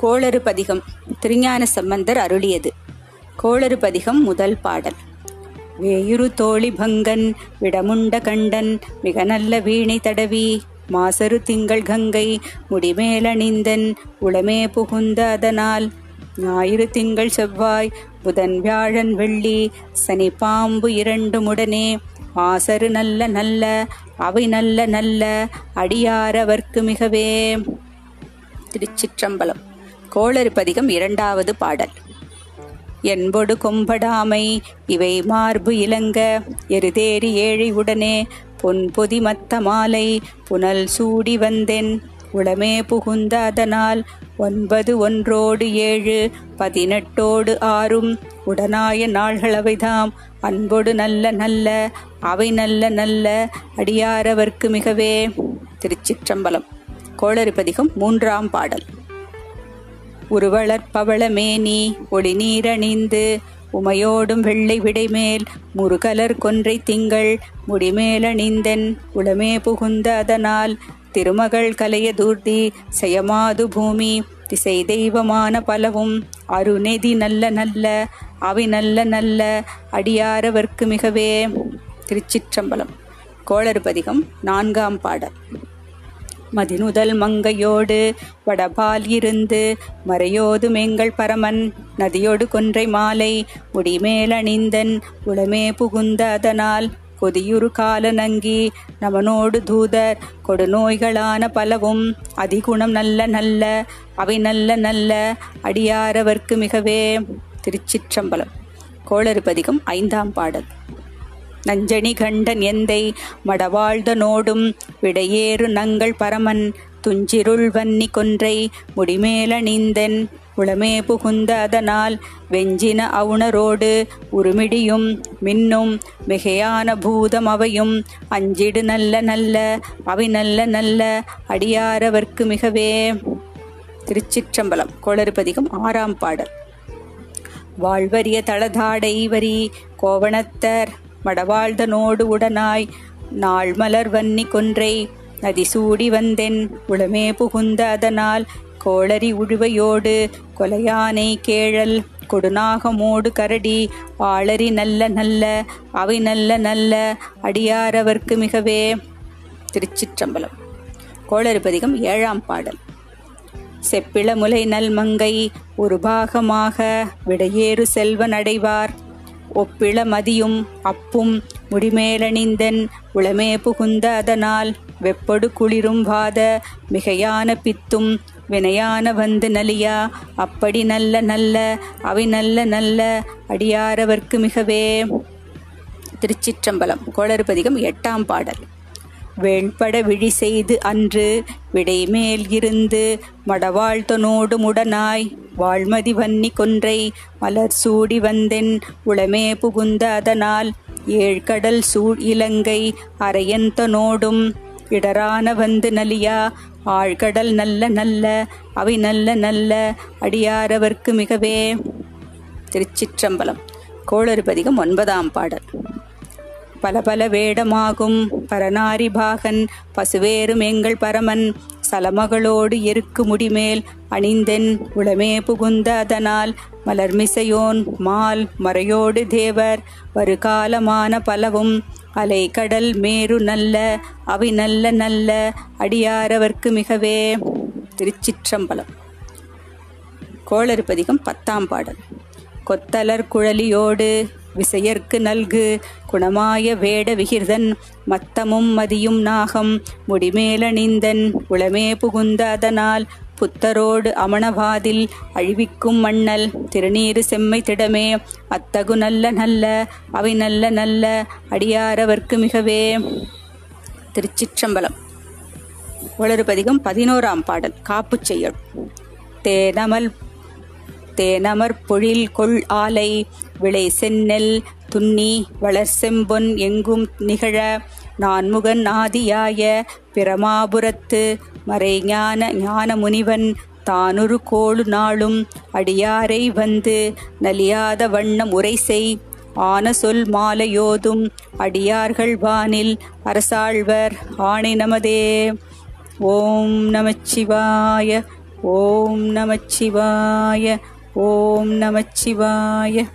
கோளறு பதிகம் திருஞான சம்பந்தர் அருளியது. கோளறு பதிகம் முதல் பாடல். வேயுரு தோழி பங்கன் விடமுண்ட கண்டன் மிக நல்ல வீணை தடவி மாசரு திங்கள் கங்கை முடிமேலணிந்தன் உளமே புகுந்த அதனால் ஞாயிறு திங்கள் செவ்வாய் புதன் வியாழன் வெள்ளி சனி பாம்பு இரண்டு முடனே மாசரு நல்ல நல்ல அவை நல்ல நல்ல அடியாரவர்க்கு மிகவே. திருச்சிற்றம்பலம். கோளறு பதிகம் இரண்டாவது பாடல். என்பொடு கொம்படாமை இவை மார்பு இலங்க எருதேறி ஏழை உடனே பொன் பொதி மத்த மாலை புனல் சூடி வந்தென் உளமே புகுந்த அதனால் ஒன்பது ஒன்றோடு ஏழு பதினெட்டோடு ஆறும் உடனாய நாள்களவைதாம் அன்பொடு நல்ல நல்ல அவை நல்ல நல்ல அடியாரவர்க்கு மிகவே. திருச்சிற்றம்பலம். கோளறுபதிகம் மூன்றாம் பாடல். உருவளற்பவள மேனி ஒளி நீரணிந்து உமையோடும் வெள்ளை விடைமேல் முருகலர் கொன்றை திங்கள் முடிமேலணிந்தன் உளமே புகுந்த அதனால் திருமகள் கலைய தூர்த்தி செயமாது பூமி திசை தெய்வமான பலவும் அருநெதி நல்ல நல்ல அவை நல்ல நல்ல அடியாரவர்க்கு மிகவே. திருச்சிற்றம்பலம். கோளறுபதிகம் நான்காம் பாடல். மதினுதல் மங்கையோடு வடபால் இருந்து மறையோதும் எங்கள் பரமன். நதியோடு கொன்றை மாலை முடிமேலணிந்தன் உளமே புகுந்த அதனால் கொதியுறு கால நங்கி நமனோடு தூதர் கொடுநோய்களான பலவும் அதிகுணம் நல்ல நல்ல அவை நல்ல நல்ல அடியாரவர்க்கு மிகவே திருச்சிற்றம்பலம். கோளறு பதிகம் ஐந்தாம் பாடல். நஞ்சனி கண்டன் எந்தை மடவாழ்தனோடும் விடையேறு நங்கள் பரமன் துஞ்சிருள் வன்னி கொன்றை முடிமேலணிந்தன் உளமே புகுந்த அதனால் வெஞ்சின அவுணரோடு உருமிடியும் மின்னும் மிகையான பூதம் அவையும் அஞ்சிடு நல்ல நல்ல அவை நல்ல நல்ல அடியாரவர்க்கு மிகவே. திருச்சிற்றம்பலம் கோளறுபதிகம் ஆறாம் பாடல். வாழ்வரிய தளதாடை வரி கோவணத்தர் மடவாழ்தனோடு உடனாய் நாள் மலர் வன்னி கொன்றை நதி சூடி வந்தென் உளமே புகுந்த அதனால் கோளரி உழுவையோடு கொலையானை கேழல் கொடுநாகமோடு கரடி ஆளரி நல்ல நல்ல அவை நல்ல நல்ல அடியாரவர்க்கு மிகவே. திருச்சிற்றம்பலம். கோளறுபதிகம் ஏழாம் பாடல். செப்பிளமுலை நல்மங்கை ஒரு பாகமாக விடையேறு செல்வன் அடைவார் ஒப்பிள மதியும் அப்பும் முடிமேலணிந்தன் உளமே புகுந்த அதனால் வெப்படு குளிரும் வாத மிகையான பித்தும் வினையான வந்து நலியா அப்படி நல்ல நல்ல அவை நல்ல நல்ல அடியாரவர்க்கு மிகவே. திருச்சிற்றம்பலம் கோளறுபதிகம் எட்டாம் பாடல். வேள்பட விழி செய்து அன்று விடைமேல் இருந்து மடவாழ்த்தனோடு முடனாய் வாழ்மதி வன்னி கொன்றை மலர் சூடி வந்தென் உளமே புகுந்த அதனால் ஏழ்கடல் சூழ் இலங்கை அரையந்தனோடும் இடரான வந்து நலியா ஆழ்கடல் நல்ல நல்ல அவை நல்ல நல்ல அடியாரவர்க்கு மிகவே. திருச்சிற்றம்பலம் கோளறுபதிகம் ஒன்பதாம் பாடல். பல பல வேடமாகும். பரநாரிபாகன் பசுவேறும் எங்கள் பரமன் சலமகளோடு எருக்கு முடிமேல் அணிந்தென் உளமே புகுந்த அதனால் மலர்மிசையோன் மால் மறையோடு தேவர் வருகாலமான பலவும் அலை கடல் மேரு நல்ல அவை நல்ல நல்ல அடியாரவர்க்கு மிகவே. திருச்சிற்றம்பலம். கோளறுபதிகம் பத்தாம் பாடல். கொத்தலர் குழலியோடு விசையர்க்கு நல்கு குணமாய வேட விகிர்தன் மத்தமும் மதியும் நாகம் முடிமேலணிந்தன் உளமே புகுந்த அதனால் புத்தரோடு அமணவாதில் அழிவிக்கும் மண்ணல் திருநீறு செம்மை திடமே அத்தகு நல்ல நல்ல அவை நல்ல நல்ல அடியாரவர்க்கு மிகவே. திருச்சிற்றம்பலம். உளறுபதிகம் பதினோராம் பாடல் காப்பு செய்யல் தேனமல் தேனமர் பொழில் கொள் ஆலை விளை செந்நெல் துன்னி வளர் செம்பொன் எங்கும் நிகழ நான்முகன் ஆதியாய பிரமாபுரத்து மறைஞான ஞான முனிவன் தானொரு கோளு நாளும் அடியாரை வந்து நலியாத வண்ணம் உரை செய் ஆன சொல் மாலையோதும் அடியார்கள் வானில் அரசாழ்வர் ஆணை நமதே. ஓம் நமச்சிவாய ஓம் நமச்சிவாய ॐ नमः शिवाय।